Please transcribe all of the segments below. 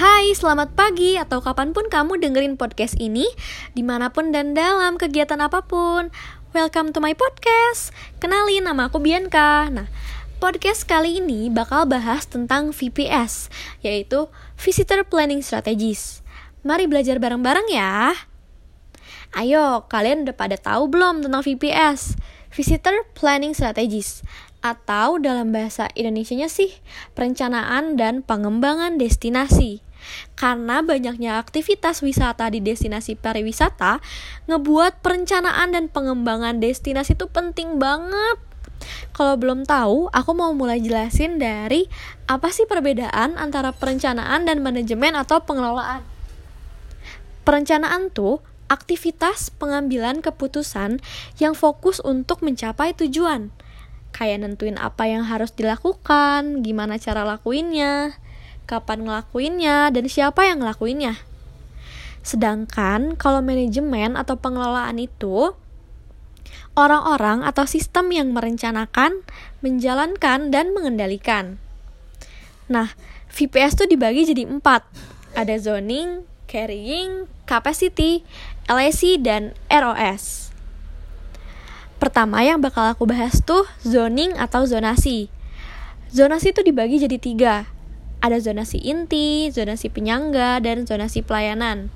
Hai, selamat pagi atau kapan pun kamu dengerin podcast ini Di mana pun dan dalam kegiatan apa pun. Welcome to my podcast. Kenalin, nama aku Bianca. Nah, podcast kali ini bakal bahas tentang VPS Yaitu Visitor Planning Strategies. Mari belajar bareng-bareng ya. Ayo, kalian udah pada tahu belum tentang VPS? Visitor Planning Strategies? Atau dalam bahasa Indonesianya sih perencanaan dan pengembangan destinasi. Karena banyaknya aktivitas wisata di destinasi pariwisata ngebuat perencanaan dan pengembangan destinasi itu penting banget. Kalau belum tahu, aku mau mulai jelasin dari apa sih perbedaan antara perencanaan dan manajemen atau pengelolaan. Perencanaan tuh aktivitas pengambilan keputusan yang fokus untuk mencapai tujuan kayak nentuin apa yang harus dilakukan, gimana cara lakuinnya, kapan ngelakuinnya, dan siapa yang ngelakuinnya. Sedangkan kalau manajemen atau pengelolaan itu orang-orang atau sistem yang merencanakan, menjalankan, dan mengendalikan. Nah, VPS tuh dibagi jadi empat. Ada zoning, carrying, capacity, LAC, dan ROS. Pertama yang bakal aku bahas tuh zoning atau zonasi. Zonasi itu dibagi jadi tiga. Ada zonasi inti, zonasi penyangga, dan zonasi pelayanan.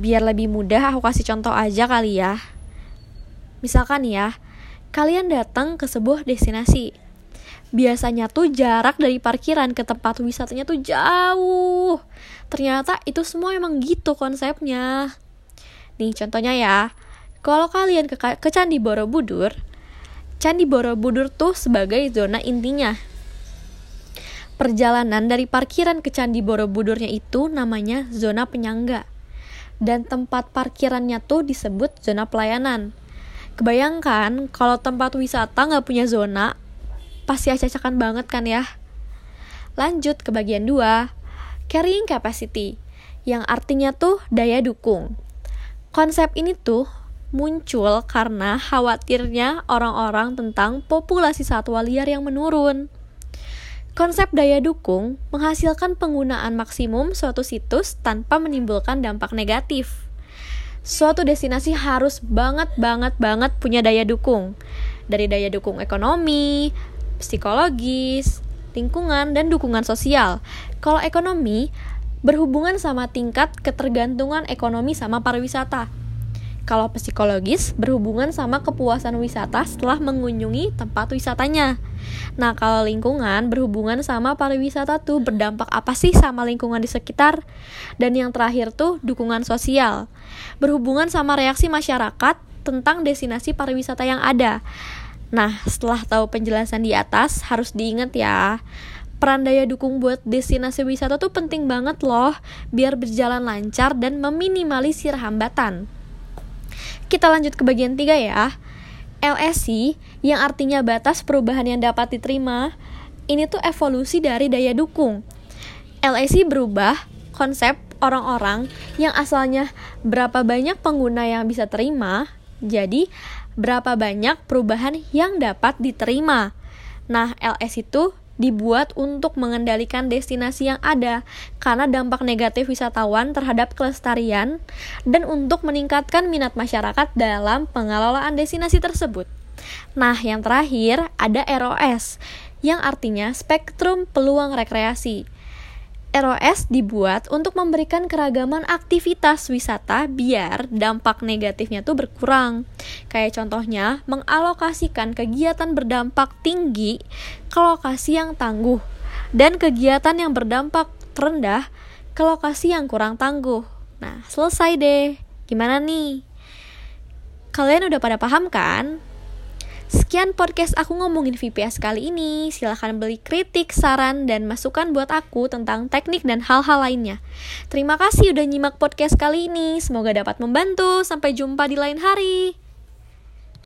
Biar lebih mudah aku kasih contoh aja kali ya. Misalkan ya, kalian datang ke sebuah destinasi. Biasanya tuh jarak dari parkiran ke tempat wisatanya tuh jauh. Ternyata itu semua emang gitu konsepnya. Nih contohnya ya, kalau kalian ke, ke Candi Borobudur, Candi Borobudur tuh sebagai zona intinya. Perjalanan dari parkiran ke Candi Borobudurnya itu namanya zona penyangga. Dan tempat parkirannya tuh disebut zona pelayanan. Kebayangkan kalau tempat wisata nggak punya zona, pasti acak-acakan banget kan ya? Lanjut ke bagian 2, carrying capacity, yang artinya tuh daya dukung. Konsep ini tuh muncul karena khawatirnya orang-orang tentang populasi satwa liar yang menurun. Konsep daya dukung menghasilkan penggunaan maksimum suatu situs tanpa menimbulkan dampak negatif. Suatu destinasi harus banget banget banget punya daya dukung. Dari daya dukung ekonomi, psikologis, lingkungan, dan dukungan sosial. Kalau ekonomi berhubungan sama tingkat ketergantungan ekonomi sama pariwisata kalau psikologis berhubungan sama kepuasan wisata setelah mengunjungi tempat wisatanya. Nah, kalau lingkungan berhubungan sama pariwisata tuh berdampak apa sih sama lingkungan di sekitar? Dan yang terakhir tuh dukungan sosial. Berhubungan sama reaksi masyarakat tentang destinasi pariwisata yang ada. Nah, setelah tahu penjelasan di atas, harus diingat ya, peran daya dukung buat destinasi wisata tuh penting banget loh, biar berjalan lancar dan meminimalisir hambatan. Kita lanjut ke bagian 3 ya. LSC yang artinya batas perubahan yang dapat diterima, ini tuh evolusi dari daya dukung. LSC berubah konsep orang-orang yang asalnya berapa banyak pengguna yang bisa terima, jadi berapa banyak perubahan yang dapat diterima. Nah, LS itu dibuat untuk mengendalikan destinasi yang ada karena dampak negatif wisatawan terhadap kelestarian dan untuk meningkatkan minat masyarakat dalam pengelolaan destinasi tersebut. Nah, yang terakhir ada ROS yang artinya spektrum peluang rekreasi. ROS dibuat untuk memberikan keragaman aktivitas wisata biar dampak negatifnya tuh berkurang. Kayak contohnya, mengalokasikan kegiatan berdampak tinggi ke lokasi yang tangguh dan kegiatan yang berdampak rendah ke lokasi yang kurang tangguh. Nah, selesai deh. Gimana nih? Kalian udah pada paham kan? Sekian podcast aku ngomongin VPS kali ini. Silahkan beli kritik, saran, dan masukan buat aku tentang teknik dan hal-hal lainnya. Terima kasih udah nyimak podcast kali ini. Semoga dapat membantu. Sampai jumpa di lain hari.